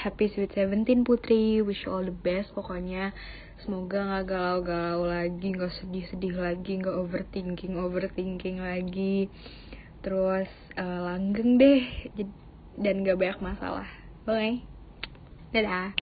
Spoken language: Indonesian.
happy sweet 17 Putri. Wish you all the best. Pokoknya semoga nggak galau-galau lagi nggak sedih-sedih lagi nggak overthinking overthinking lagi. Terus uh, langgeng deh. Dan gak banyak masalah. Bye. Dadah.